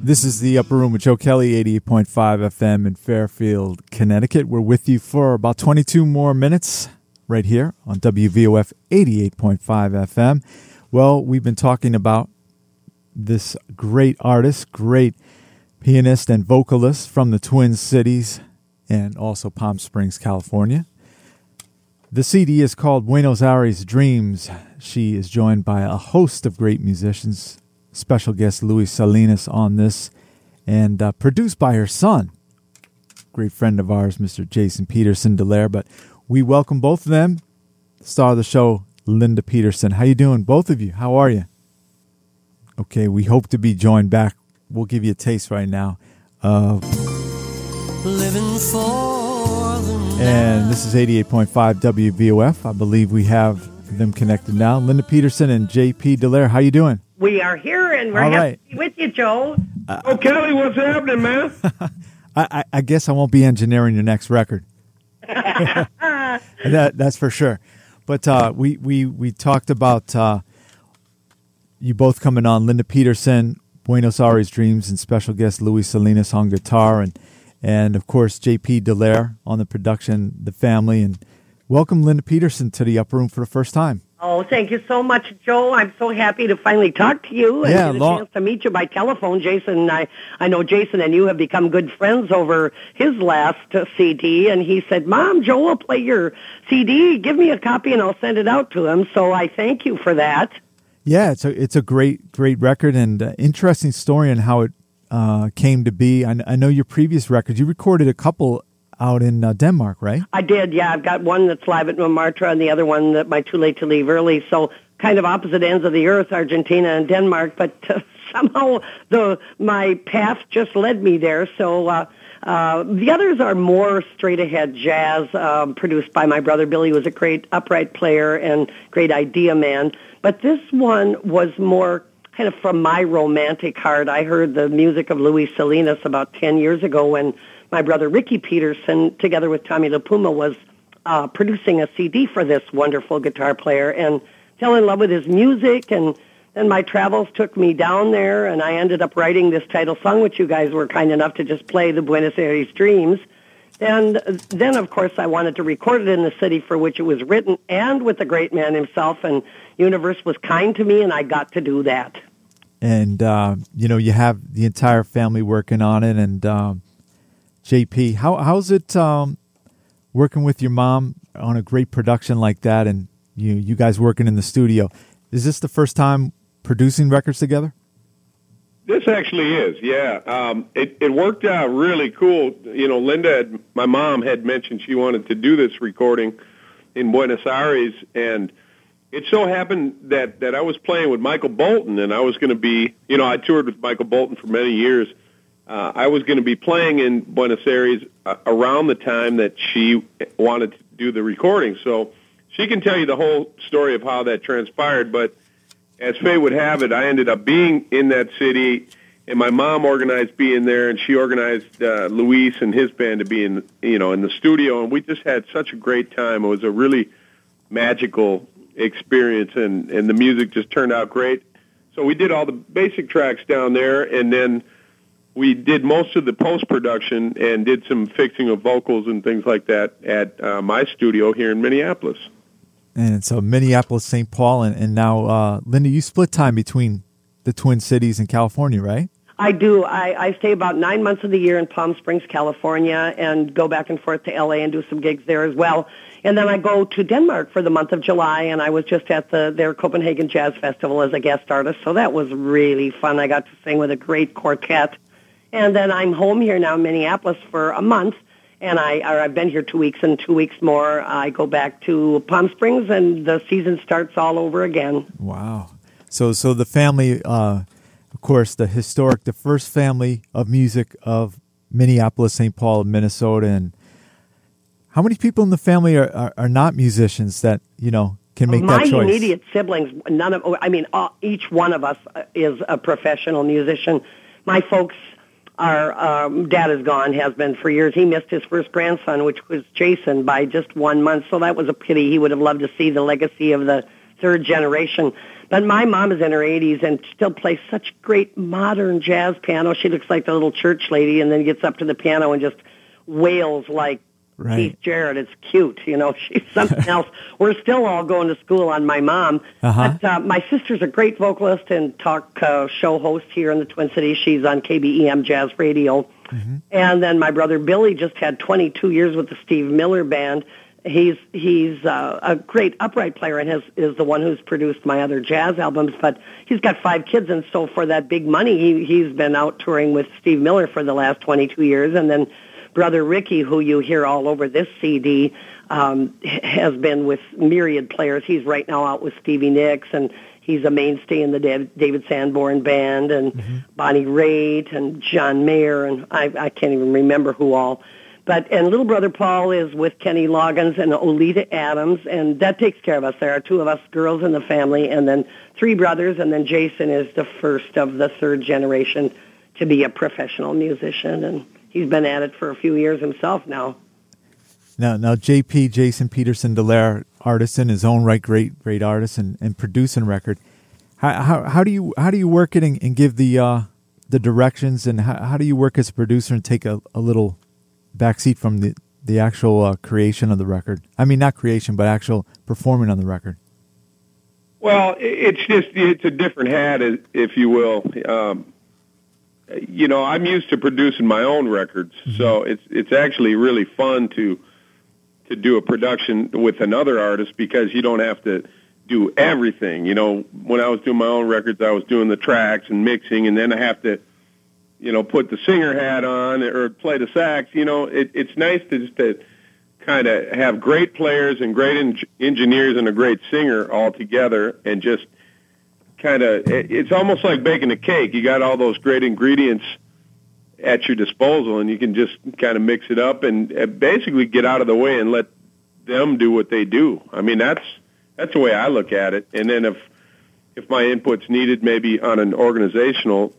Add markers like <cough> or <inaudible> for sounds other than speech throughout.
This is the Upper Room with Joe Kelley, 88.5 FM in Fairfield, Connecticut. We're with you for about 22 more minutes right here on WVOF 88.5 FM. Well, we've been talking about this great artist, great pianist and vocalist from the Twin Cities and also Palm Springs, California. The CD is called Buenos Aires Dreams. She is joined by a host of great musicians, special guest Luis Salinas on this, and uh, produced by her son, great friend of ours, Mr. Jason Peterson Delaire. But we welcome both of them. Star of the show, Linda Peterson. How you doing, both of you? How are you? Okay, we hope to be joined back. We'll give you a taste right now of living for and this is 88.5 WVOF. I believe we have them connected now. Linda Peterson and JP Delaire. How you doing? We are here and we're All happy right. to be with you, Joe. Uh, oh, Kelley, what's happening, man? <laughs> I, I, I guess I won't be engineering your next record. <laughs> that, that's for sure. But uh, we, we, we talked about uh, you both coming on, Linda Peterson, Buenos Aires Dreams, and special guest Luis Salinas on guitar, and and of course JP Delaire on the production, the family, and welcome Linda Peterson to the upper room for the first time. Oh, thank you so much, Joe. I'm so happy to finally talk to you and Yeah, get a long- chance to meet you by telephone. Jason I, I know Jason and you have become good friends over his last uh, CD, and he said, Mom, Joe will play your CD. Give me a copy and I'll send it out to him. So I thank you for that. Yeah, it's a it's a great great record and uh, interesting story on how it uh, came to be. I, I know your previous records. You recorded a couple out in uh, Denmark, right? I did, yeah. I've got one that's live at Montmartre and the other one that my Too Late to Leave Early. So kind of opposite ends of the earth, Argentina and Denmark. But uh, <laughs> somehow the my path just led me there. So uh, uh, the others are more straight ahead jazz, um, produced by my brother Billy, who was a great upright player and great idea man. But this one was more kind of from my romantic heart. I heard the music of Luis Salinas about 10 years ago when my brother Ricky Peterson, together with Tommy LiPuma, was uh, producing a CD for this wonderful guitar player and fell in love with his music. And then my travels took me down there, and I ended up writing this title song, which you guys were kind enough to just play, the Buenos Aires Dreams. And then, of course, I wanted to record it in the city for which it was written and with the great man himself. And Universe was kind to me, and I got to do that. And uh, you know you have the entire family working on it. And um, JP, how how's it um, working with your mom on a great production like that? And you you guys working in the studio. Is this the first time producing records together? This actually is, yeah. Um, it, it worked out really cool. You know, Linda, had, my mom had mentioned she wanted to do this recording in Buenos Aires, and it so happened that that I was playing with Michael Bolton, and I was going to be, you know, I toured with Michael Bolton for many years. Uh, I was going to be playing in Buenos Aires uh, around the time that she wanted to do the recording. So she can tell you the whole story of how that transpired, but as fate would have it, I ended up being in that city, and my mom organized being there, and she organized uh, Luis and his band to be in, you know, in the studio, and we just had such a great time. It was a really magical experience, and and the music just turned out great. So we did all the basic tracks down there, and then we did most of the post production and did some fixing of vocals and things like that at uh, my studio here in Minneapolis. And so Minneapolis, St. Paul, and, and now uh, Linda, you split time between the Twin Cities and California, right? I do. I, I stay about nine months of the year in Palm Springs, California, and go back and forth to LA and do some gigs there as well. And then I go to Denmark for the month of July, and I was just at the their Copenhagen Jazz Festival as a guest artist, so that was really fun. I got to sing with a great quartet. And then I'm home here now in Minneapolis for a month, and I or I've been here two weeks and two weeks more. I go back to Palm Springs, and the season starts all over again. Wow. So so the family, uh, of course, the historic, the first family of music of Minneapolis, St. Paul, Minnesota, and how many people in the family are, are, are not musicians that you know can make my that choice? My immediate siblings, none of, I mean, all, each one of us is a professional musician. My folks are, um, dad is gone, has been for years. He missed his first grandson, which was Jason, by just one month. So that was a pity. He would have loved to see the legacy of the third generation. But my mom is in her 80s and still plays such great modern jazz piano. She looks like the little church lady and then gets up to the piano and just wails like Right. Keith Jarrett. It's cute, you know. <laughs> She's something <laughs> else. We're still all going to school on my mom. Uh-huh. But uh, my sister's a great vocalist and talk uh, show host here in the Twin Cities. She's on KBEM Jazz Radio. And then my brother Billy just had 22 years with the Steve Miller Band. He's he's uh, a great upright player and has is the one who's produced my other jazz albums. But he's got five kids, and so for that big money, he he's been out touring with Steve Miller for the last 22 years, and then brother Ricky, who you hear all over this CD, um, has been with myriad players. He's right now out with Stevie Nicks, and he's a mainstay in the David Sanborn band, and Bonnie Raitt, and John Mayer, and I, I can't even remember who all. But and little brother Paul is with Kenny Loggins and Oleta Adams, and that takes care of us. There are two of us girls in the family, and then three brothers, and then Jason is the first of the third generation to be a professional musician, and he's been at it for a few years himself now. Now, now, JP Jason Peterson Delaire, artist in his own right, great, great artist and, and producing record. How, how how do you how do you work it and, and give the uh, the directions and how, how do you work as a producer and take a, a little backseat from the the actual uh, creation of the record? I mean, not creation, but actual performing on the record. Well, it's just it's a different hat, if you will. Um, you know, I'm used to producing my own records, mm-hmm. so it's it's actually really fun to to do a production with another artist because you don't have to do everything. You know, when I was doing my own records, I was doing the tracks and mixing, and then I have to, you know, put the singer hat on or play the sax. You know, it, it's nice to just to kind of have great players and great en- engineers and a great singer all together and just kind of it's almost like baking a cake. You got all those great ingredients at your disposal and you can just kind of mix it up and uh, basically get out of the way and let them do what they do. I mean that's that's the way i look at it. And then if if my input's needed maybe on an organizational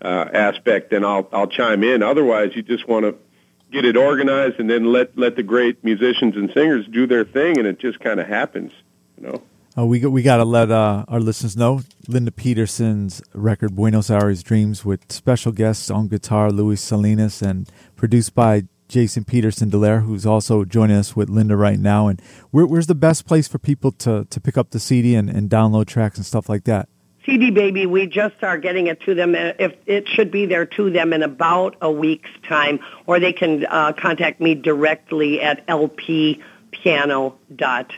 uh, aspect then i'll i'll chime in. Otherwise you just want to get it organized and then let let the great musicians and singers do their thing and it just kind of happens you know? Uh, we got, we got to let uh, our listeners know Linda Peterson's record Buenos Aires Dreams with special guests on guitar Luis Salinas and produced by Jason Peterson Delaire, who's also joining us with Linda right now. And where, where's the best place for people to, to pick up the CD and, and download tracks and stuff like that? CD Baby, we just are getting it to them. If it should be there to them in about a week's time, or they can uh, contact me directly at lppiano dot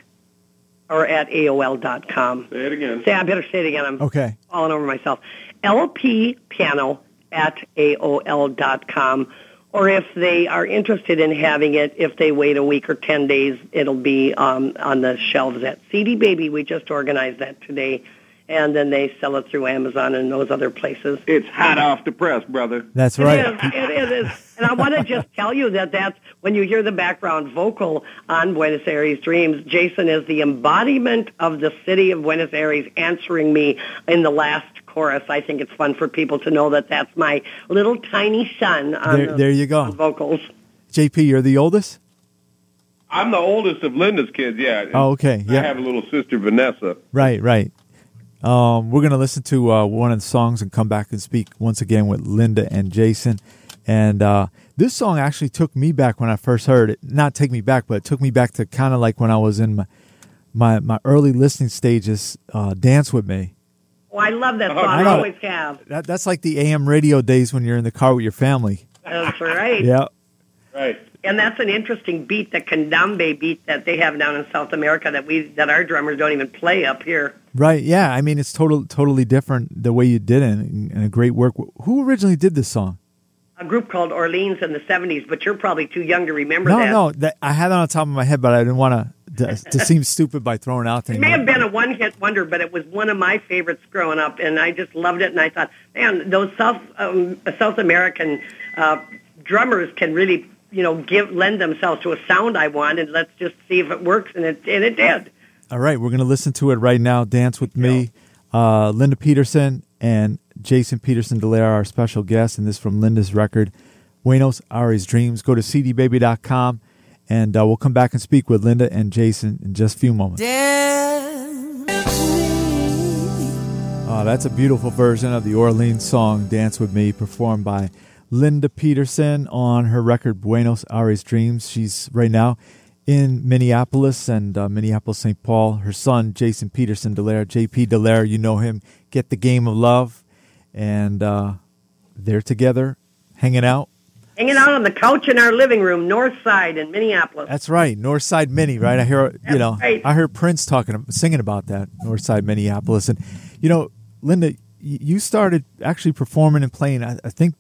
or at aol dot com. say it again Say, I better say it again. I'm Okay. falling over myself. LP piano at aol dot com. Or if they are interested in having it, if they wait a week or 10 days, it'll be um, on the shelves at CD Baby. We just organized that today. And then they sell it through Amazon and those other places. it's hot off the press brother That's right. is. It, it is. And I want to just tell you that that's when you hear the background vocal on Buenos Aires Dreams, Jason is the embodiment of the city of Buenos Aires answering me in the last chorus. I think it's fun for people to know that that's my little tiny son on There, the there you go. vocals. JP, you're the oldest? i'm the oldest of linda's kids yeah Oh, okay. i have a little sister vanessa Right, right. Um, we're going to listen to uh, one of the songs and come back and speak once again with Linda and Jason. And uh, this song actually took me back when I first heard it. Not take me back, but it took me back to kind of like when I was in my my, my early listening stages. Uh, Dance with me. Oh, I love that song. I I always have. That, that's like the AM radio days when you're in the car with your family. That's right. <laughs> Yeah. right And that's an interesting beat, the candombe beat that they have down in South America that we that our drummers don't even play up here. Right. Yeah. I mean, it's total, totally different the way you did it and, a great work. Who originally did this song? A group called Orleans in the 70s, but you're probably too young to remember No, that. no. That, I had it on the top of my head, but I didn't want to to seem stupid by throwing out things. It may have been a one-hit wonder, but it was one of my favorites growing up, and I just loved it. And I thought, man, those South um, South American uh, drummers can really, you know, give lend themselves to a sound I want, and let's just see if it works. And it and it did. All right, we're going to listen to it right now. Dance with me, uh, Linda Peterson and Jason Peterson Delaire, our special guest, and this from Linda's record, Buenos Aires Dreams. Go to cdbaby.com, and uh, we'll come back and speak with Linda and Jason in just a few moments. Dance Uh, that's a beautiful version of the Orleans song Dance With Me, performed by Linda Peterson on her record Buenos Aires Dreams. She's right now in Minneapolis and uh, Minneapolis St. Paul. Her son, Jason Peterson Delaire, JP Delaire, you know him, Get the Game of Love. And uh, they're together, hanging out. Hanging out on the couch in our living room, North Side in Minneapolis. That's right, North Side Mini, right? I hear, That's you know, right. I heard Prince talking, singing about that North Side Minneapolis, and you know, Linda, you started actually performing and playing. I, I think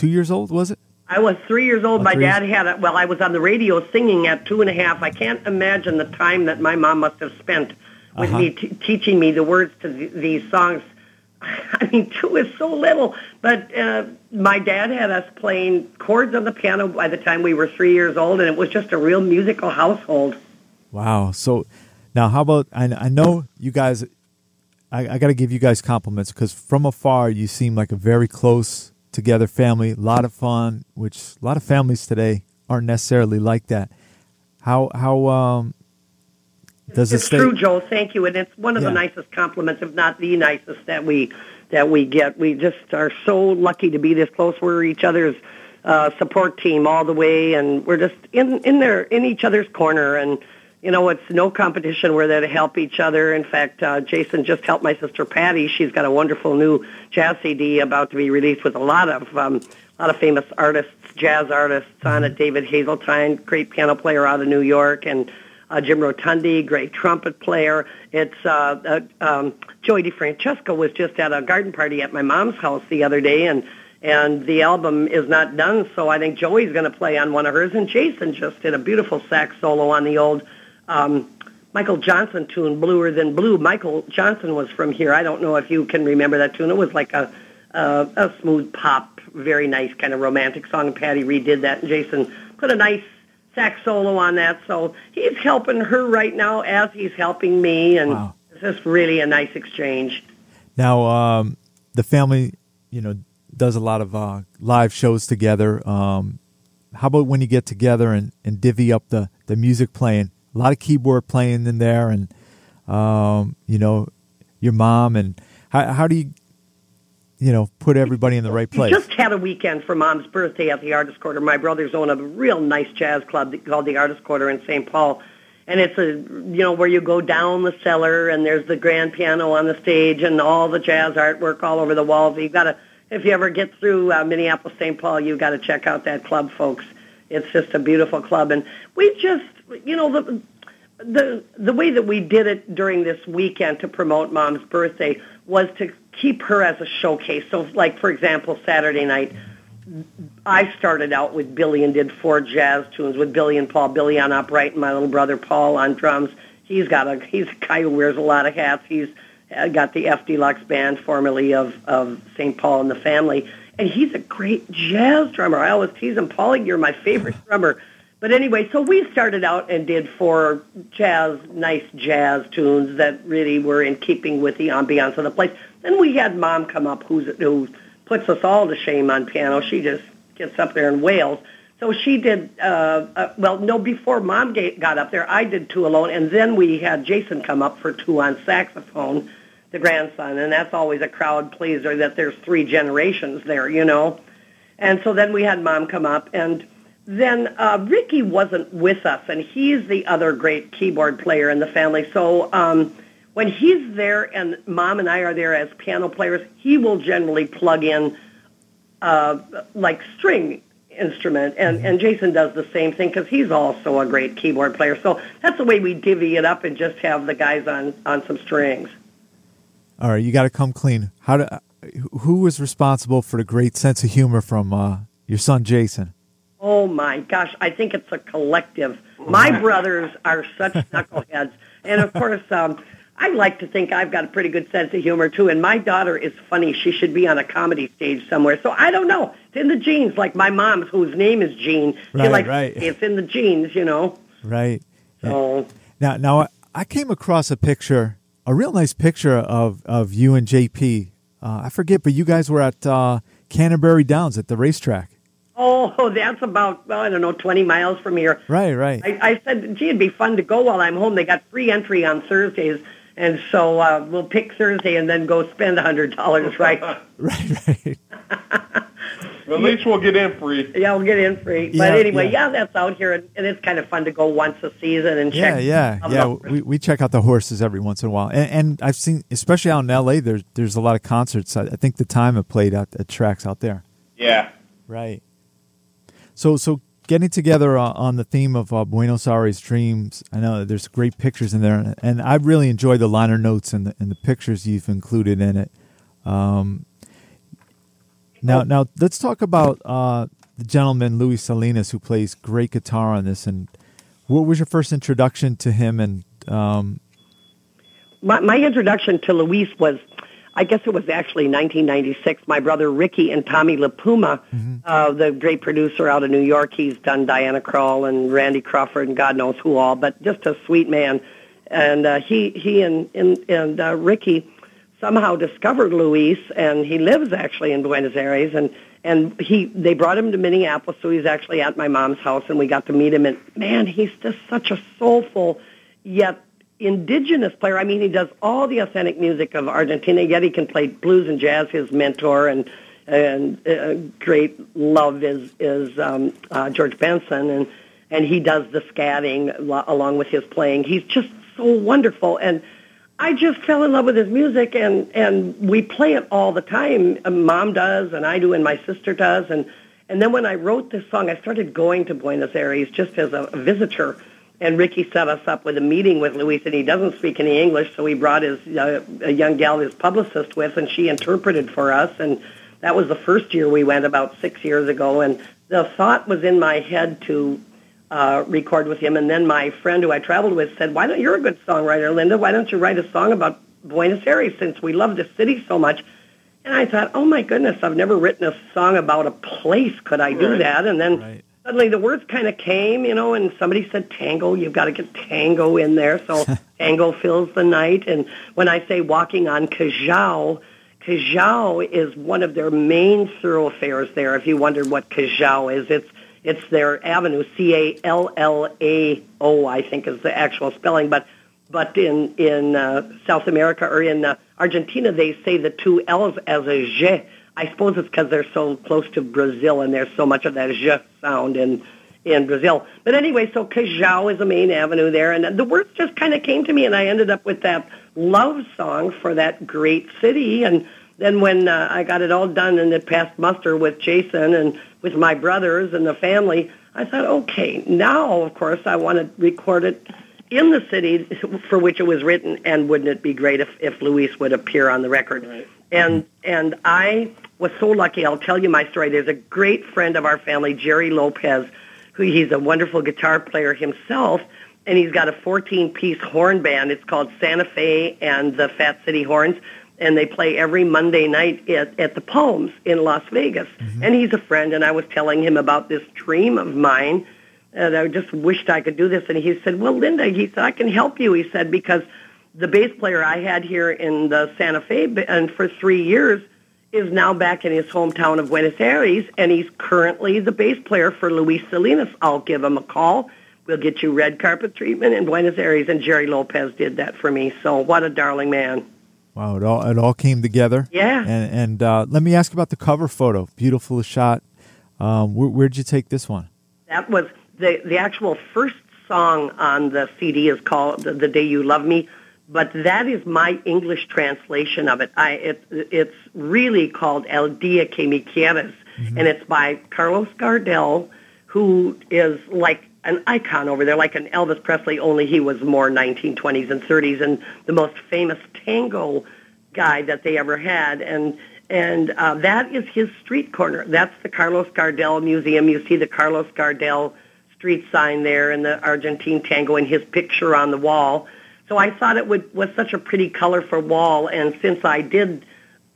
two years old was it? I was three years old. Oh, my dad had it. well, I was on the radio singing at two and a half. I can't imagine the time that my mom must have spent with Uh-huh. me t- teaching me the words to th- these songs. <laughs> I mean, two is so little, but uh, my dad had us playing chords on the piano by the time we were three years old, and it was just a real musical household. Wow. So now, how about? I, I know you guys. I, I got to give you guys compliments because from afar you seem like a very close together family. A lot of fun, which a lot of families today aren't necessarily like that. How how um does it It's stay? true, Joe. Thank you, and it's one of the nicest compliments, if not the nicest, that we that we get. We just are so lucky to be this close. We're each other's uh, support team all the way, and we're just in in their in each other's corner. And you know, it's no competition. We're there to help each other. In fact, uh, Jason just helped my sister Patty. She's got a wonderful new jazz CD about to be released with a lot of um, a lot of famous artists, jazz artists on it. David Hazeltine, great piano player out of New York, and uh, Jim Rotondi, great trumpet player. It's uh, uh, um, Joey DeFrancesco was just at a garden party at my mom's house the other day, and and the album is not done. So I think Joey's going to play on one of hers, and Jason just did a beautiful sax solo on the old. Um, Michael Johnson tune, Bluer Than Blue. Michael Johnson was from here. I don't know if you can remember that tune. It was like a uh, a smooth pop, very nice kind of romantic song. Patty redid that, and Jason put a nice sax solo on that. So he's helping her right now as he's helping me, and Wow. it's just really a nice exchange. Now, um, the family, you know, does a lot of uh, live shows together. Um, how about when you get together and, and divvy up the, the music playing? A lot of keyboard playing in there, and um, you know, your mom and how how do you, you know, put everybody in the right We place? just had a weekend for Mom's birthday at the Artist Quarter. My brothers own a real nice jazz club called the Artist Quarter in St. Paul. And it's a, you know, where you go down the cellar and there's the grand piano on the stage and all the jazz artwork all over the walls. You've got to, if you ever get through uh, Minneapolis, St. Paul, you've got to check out that club, folks. It's just a beautiful club. And we just, you know, the, the the way that we did it during this weekend to promote mom's birthday was to keep her as a showcase. So like for example, Saturday night I started out with Billy and did four jazz tunes with Billy and Paul. Billy on upright and my little brother Paul on drums. He's got a he's a guy who wears a lot of hats. He's uh, got the F Deluxe band, formerly of of St. Paul and the Family, and he's a great jazz drummer. I always tease him, Paulie, you're my favorite <laughs> drummer. But anyway, so we started out and did four jazz, nice jazz tunes that really were in keeping with the ambiance of the place. Then we had Mom come up, who's who puts us all to shame on piano. She just gets up there and wails. So she did, uh, uh, well, no, before Mom got up there, I did two alone, and then we had Jason come up for two on saxophone, the grandson, and that's always a crowd pleaser that there's three generations there, you know. And so then we had Mom come up, and then uh, Ricky wasn't with us, and he's the other great keyboard player in the family. So um, when he's there and Mom and I are there as piano players, he will generally plug in uh, like string instrument, and and Jason does the same thing because he's also a great keyboard player. So that's the way we divvy it up and just have the guys on on some strings. All right, you got to come clean. How do, who was responsible for the great sense of humor from uh, your son Jason? Oh my gosh, I think it's a collective. My brothers are such <laughs> knuckleheads, and of course, um, I like to think I've got a pretty good sense of humor too. And my daughter is funny; she should be on a comedy stage somewhere. So I don't know. It's in the genes, like my mom's, whose name is Jean. She Right, likes right. it's in the genes, you know. Right. So Now, now I- I came across a picture, a real nice picture of of you and JP. Uh, I forget, but you guys were at uh, Canterbury Downs at the racetrack. Oh, that's about, well, I don't know, 20 miles from here. Right, right. I, I said, gee, it'd be fun to go while I'm home. They got free entry on Thursdays, And so uh, we'll pick Thursday and then go spend a hundred dollars, right? <laughs> right, right. <laughs> Well, at least we'll get in free. Yeah, we'll get in free. Yeah, but anyway, yeah. yeah. that's out here, and, and it's kind of fun to go once a season and Yeah, check. yeah, some yeah. We we check out the horses every once in a while, and, and I've seen, especially out in L.A. There's there's a lot of concerts. I, I think the time have played out at tracks out there. Yeah. Right. So so getting together uh, on the theme of uh, Buenos Aires dreams. I know there's great pictures in there, and I really enjoy the liner notes and the, and the pictures you've included in it. Um, now now let's talk about uh, the gentleman Luis Salinas who plays great guitar on this. And what was your first introduction to him? And um, my, my introduction to Luis was, I guess it was actually 1996. My brother Ricky and Tommy LiPuma, uh, the great producer out of New York, he's done Diana Krall and Randy Crawford and God knows who all, but just a sweet man. And uh, he he and and, and uh, Ricky somehow discovered Luis, and he lives actually in Buenos Aires, and and he they brought him to Minneapolis, so he's actually at my mom's house, and we got to meet him. And man, he's just such a soulful yet indigenous player. I mean, he does all the authentic music of Argentina, yet he can play blues and jazz. His mentor and and uh, great love is is um, uh, George Benson, and and he does the scatting lo- along with his playing. He's just so wonderful, and I just fell in love with his music, and and we play it all the time. Uh, Mom does, and I do, and my sister does, and and then when I wrote this song, I started going to Buenos Aires just as a visitor. And Ricky set us up with a meeting with Luis, and he doesn't speak any English, so he brought his uh, a young gal, his publicist, with, and she interpreted for us. And that was the first year we went about six years ago. And the thought was in my head to uh, record with him. And then my friend who I traveled with said, "Why don't you're a good songwriter, Linda? Why don't you write a song about Buenos Aires since we love the city so much?" And I thought, "Oh my goodness, I've never written a song about a place. Could I do Right. that?" And then Right. suddenly the words kind of came, you know, and somebody said tango. You've got to get tango in there. So <laughs> tango fills the night. And when I say walking on Cajao, Cajao is one of their main thoroughfares there. If you wondered what Cajao is, it's it's their avenue, C A L L A O, I think is the actual spelling. But but in in uh, South America or in uh, Argentina, they say the two L's as a J. I suppose it's because they're so close to Brazil and there's so much of that J sound in in Brazil. But anyway, so Cajao is the main avenue there, and the words just kind of came to me, and I ended up with that love song for that great city. And then when uh, I got it all done and it passed muster with Jason and with my brothers and the family, I thought, okay, now of course I want to record it in the city for which it was written, and wouldn't it be great if, if Luis would appear on the record? Right. And and I was so lucky. I'll tell you my story. There's a great friend of our family, Jerry Lopez, who he's a wonderful guitar player himself, and he's got a 14-piece horn band. It's called Santa Fe and the Fat City Horns, and they play every Monday night at, at the Palms in Las Vegas. Mm-hmm. And he's a friend, and I was telling him about this dream of mine and I just wished I could do this. And he said, well, Linda, he said, I can help you. He said, because the bass player I had here in the Santa Fe and for three years is now back in his hometown of Buenos Aires, and he's currently the bass player for Luis Salinas. I'll give him a call. We'll get you red carpet treatment in Buenos Aires, and Jerry Lopez did that for me. So what a darling man. Wow, it all it all came together. Yeah. And and uh, let me ask about the cover photo. Beautiful shot. Um, where, where'd you take this one? That was the the actual first song on the CD is called "The Day You Love Me," but that is my English translation of it. I it it's really called "El Dia que Me Quieres," and it's by Carlos Gardel, who is like an icon over there, like an Elvis Presley, only he was more 1920s and 30s, and the most famous tango guy that they ever had, and and uh, that is his street corner. That's the Carlos Gardel Museum. You see the Carlos Gardel street sign there, and the Argentine tango, and his picture on the wall. So I thought it would was such a pretty, colorful wall, and since I did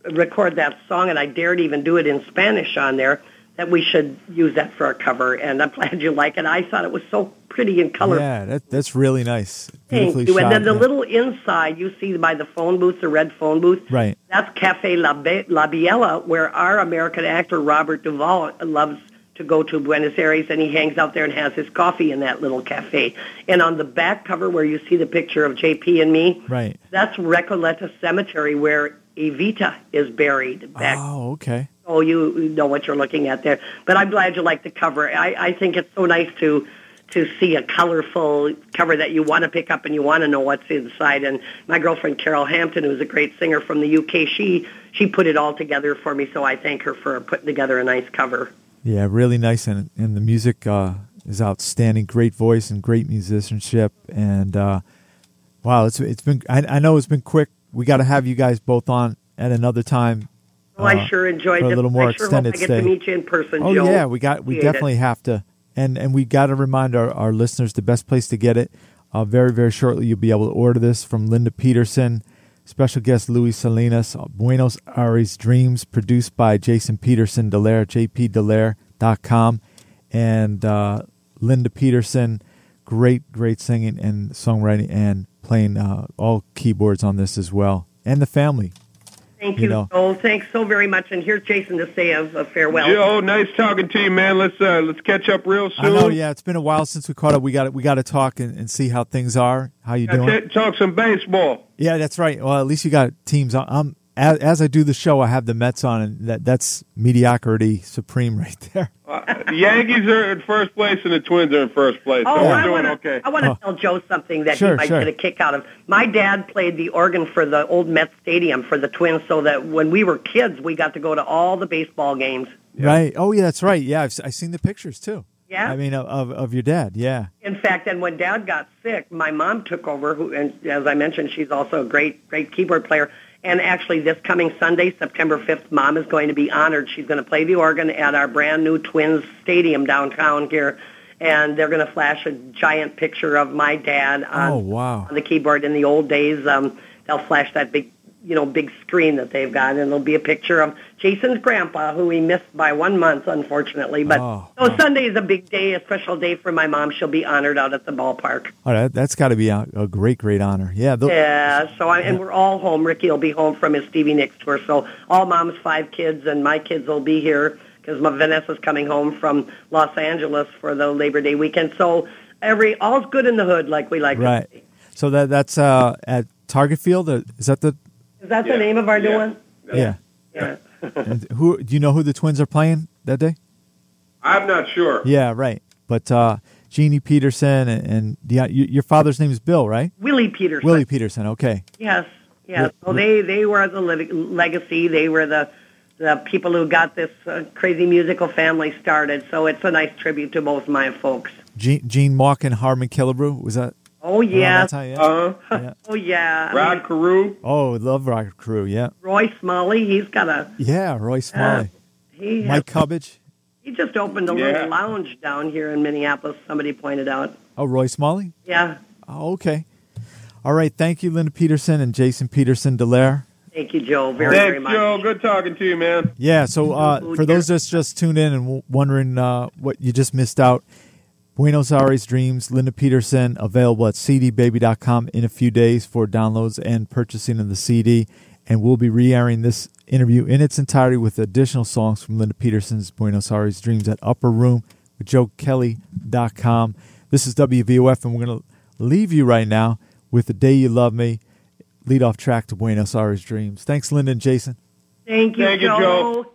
record that song, and I dared even do it in Spanish on there, that we should use that for our cover. And I'm <laughs> glad you like it. I thought it was so pretty and colorful. Yeah, that, that's really nice. Thank you. shot. And then the yeah. little inside you see by the phone booth, the red phone booth. Right. That's Cafe La, Be- La Biela, where our American actor Robert Duvall loves to go to Buenos Aires, and he hangs out there and has his coffee in that little cafe. And on the back cover, where you see the picture of JP and me, Right. that's Recoleta Cemetery, where Evita is buried. Back Oh, okay. Oh, you know what you're looking at there. But I'm glad you like the cover. I, I think it's so nice to to see a colorful cover that you want to pick up and you want to know what's inside. And my girlfriend Carol Hampton, who's a great singer from the UK, she she put it all together for me. So I thank her for putting together a nice cover. Yeah, really nice, and and the music uh, is outstanding. Great voice and great musicianship, and uh, wow, it's it's been. I, I know it's been quick. We got to have you guys both on at another time. Oh, I uh, sure enjoyed for a it. little more I sure hope I get stay. to meet you in person, Oh Joe. yeah, we got we Appreciate it. definitely have to, and and we got to remind our, our listeners the best place to get it. Uh, very very shortly, you'll be able to order this from Linda Peterson, special guest Luis Salinas, uh, Buenos Aires Dreams, produced by Jason Peterson Delaire, jpdelaire.com, and uh, Linda Peterson, great great singing and songwriting and playing uh, all keyboards on this as well, and the family. Thank you you, know. Joel. Thanks so very much. And here's Jason to say a, a farewell. Joe, nice talking to you, man. Let's uh, let's catch up real soon. I know, yeah, it's been a while since we caught up. We got we got to talk and, and see how things are. How you That's doing? it. Talk some baseball. Yeah, that's right. Well, at least you got teams on. As, as I do the show, I have the Mets on, and that that's mediocrity supreme right there. <laughs> Uh, the Yankees are in first place and the Twins are in first place. Oh, so we're I doing want to. okay. I want to Oh. tell Joe something that Sure, he might sure. get a kick out of. My dad played the organ for the old Mets Stadium for the Twins, so that when we were kids, we got to go to all the baseball games. Right? Oh, yeah, that's right. Yeah, I've s- I've seen the pictures too. Yeah. I mean, of of, of your dad. Yeah. In fact, and when Dad got sick, my mom took over. Who, and as I mentioned, she's also a great, great keyboard player. And actually, this coming Sunday, September 5th, Mom is going to be honored. She's going to play the organ at our brand new Twins Stadium downtown here, and they're going to flash a giant picture of my dad on, Oh, wow. on the keyboard. In the old days, um, they'll flash that big, you know, big screen that they've got, and it'll be a picture of Jason's grandpa, who we missed by one month, unfortunately. But Oh, so Sunday is a big day, a special day for my mom. She'll be honored out at the ballpark. Oh, that, that's got to be a, a great, great honor. Yeah. tho- Yeah, so I, and we're all home. Ricky will be home from his Stevie Nicks tour. So all mom's five kids and my kids will be here because my Vanessa's coming home from Los Angeles for the Labor Day weekend. So every all's good in the hood, like we like Right. to say. So that that's uh, at Target Field. uh, Is that the? Is that Yeah, the name of our new yeah. one? Yeah. Yeah. And who do you know who the Twins are playing that day? I'm not sure. Yeah, right. But uh, Jeannie Peterson and, and yeah, y- your father's name is Bill, right? Willie Peterson. Willie Peterson. Okay. Yes, yes. Yeah. So they they were the le- legacy. They were the the people who got this uh, crazy musical family started. So it's a nice tribute to both my folks. Gene, Gene Mauch and Harmon Killebrew. Was that? Oh around yeah, that time? Yeah. Uh huh. yeah. oh yeah. I Rod mean, Carew. Oh, love Rod Carew. Yeah. Roy Smalley, he's got a Yeah. Roy Smalley. he has, Mike Cubbage. <laughs> he just opened a Yeah. little lounge down here in Minneapolis. Somebody pointed out. Oh, Roy Smalley. Yeah. Oh, okay. All right. Thank you, Linda Peterson and Jason Peterson Delaire. Thank you, Joe, very very Thanks, much. Joe. Good talking to you, man. Yeah. So uh, for those that's just tuned in and w- wondering uh, what you just missed out, Buenos Aires Dreams, Linda Peterson, available at cdbaby.com in a few days for downloads and purchasing of the CD. And we'll be re-airing this interview in its entirety with additional songs from Linda Peterson's Buenos Aires Dreams at Upper Room with JoeKelley.com. This is WVOF, and we're going to leave you right now with The Day You Love Me, lead off track to Buenos Aires Dreams. Thanks, Linda and Jason. Thank you, Thank you, Joe.